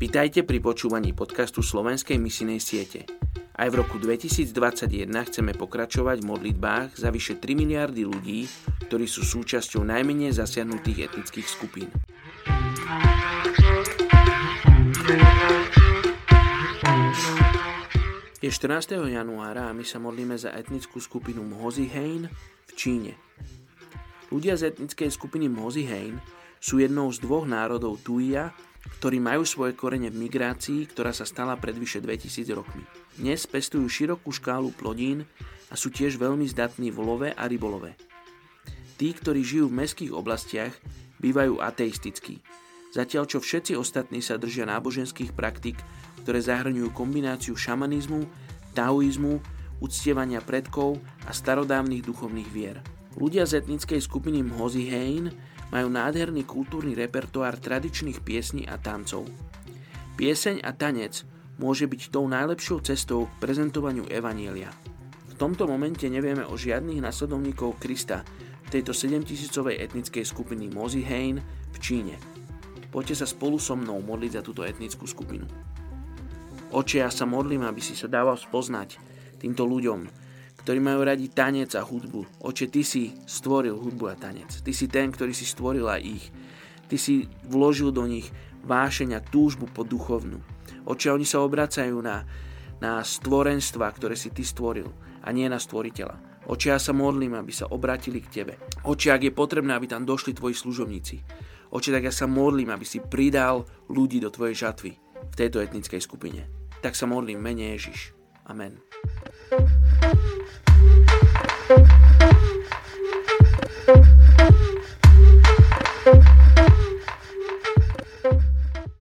Vitajte pri počúvaní podcastu Slovenskej misinej siete. Aj v roku 2021 chceme pokračovať v modlitbách za vyše 3 miliardy ľudí, ktorí sú súčasťou najmenej zasiahnutých etnických skupín. Je 14. januára a my sa modlíme za etnickú skupinu Mhozihein v Číne. Ľudia z etnickej skupiny Mhozihein sú jednou z dvoch národov Tuia, ktorí majú svoje korene v migrácii, ktorá sa stala pred vyše 2000 rokmi. Dnes pestujú širokú škálu plodín a sú tiež veľmi zdatní v love a rybolove. Tí, ktorí žijú v mestských oblastiach, bývajú ateistickí, zatiaľ čo všetci ostatní sa držia náboženských praktik, ktoré zahrňujú kombináciu šamanizmu, taoizmu, uctievania predkov a starodávnych duchovných vier. Ľudia z etnickej skupiny Mhozihein majú nádherný kultúrny repertoár tradičných piesní a tancov. Pieseň a tanec môže byť tou najlepšou cestou k prezentovaniu Evanielia. V tomto momente nevieme o žiadnych nasledovníkov Krista tejto 7000 etnickej skupiny Mozihein v Číne. Poďte sa spolu so mnou modliť za túto etnickú skupinu. Oče, ja sa modlím, aby si sa dával spoznať týmto ľuďom, ktorí majú radi tanec a hudbu. Oče, Ty si stvoril hudbu a tanec. Ty si ten, ktorý si stvoril aj ich. Ty si vložil do nich vášeň a túžbu po duchovnú. Oče, oni sa obracajú na, na stvorenstva, ktoré si Ty stvoril a nie na stvoriteľa. Oče, ja sa modlím, aby sa obratili k Tebe. Oče, ak je potrebné, aby tam došli Tvoji služobníci. Oče, tak ja sa modlím, aby si pridal ľudí do Tvojej žatvy v tejto etnickej skupine. Tak sa modlím, mene Ježiš. Amen.